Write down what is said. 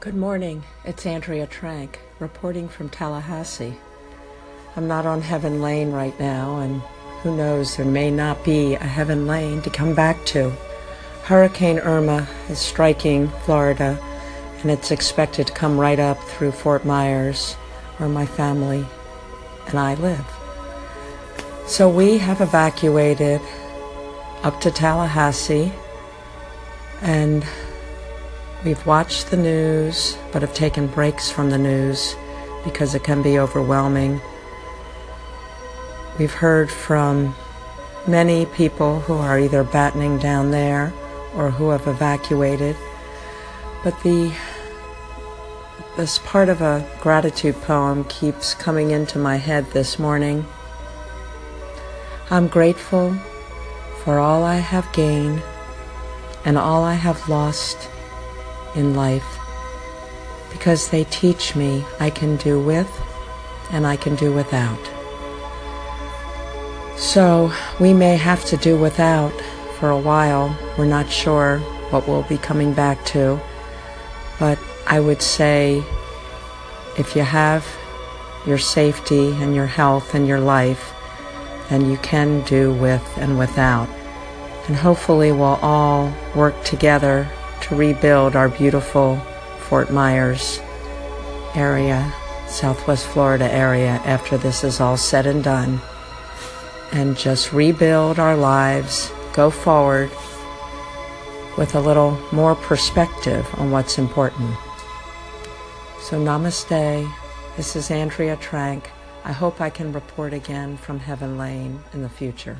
Good morning. It's Andrea Trank reporting from Tallahassee. I'm not on Heaven Lane right now, and who knows, there may not be a Heaven Lane to come back to. Hurricane Irma is striking Florida, and it's expected to come right up through Fort Myers, where my family and I live. So we have evacuated up to Tallahassee, and we've watched the news, but have taken breaks from the news because it can be overwhelming. We've heard from many people who are either battening down there or who have evacuated. But the this part of a gratitude poem keeps coming into my head this morning. I'm grateful for all I have gained and all I have lost in life because they teach me I can do with and I can do without. So we may have to do without for a while. We're not sure what we'll be coming back to. But I would say if you have your safety and your health and your life, then you can do with and without. And hopefully we'll all work together to rebuild our beautiful Fort Myers area, Southwest Florida area, after this is all said and done. And just rebuild our lives, go forward with a little more perspective on what's important. So, namaste. This is Andrea Trank. I hope I can report again from Heaven Lane in the future.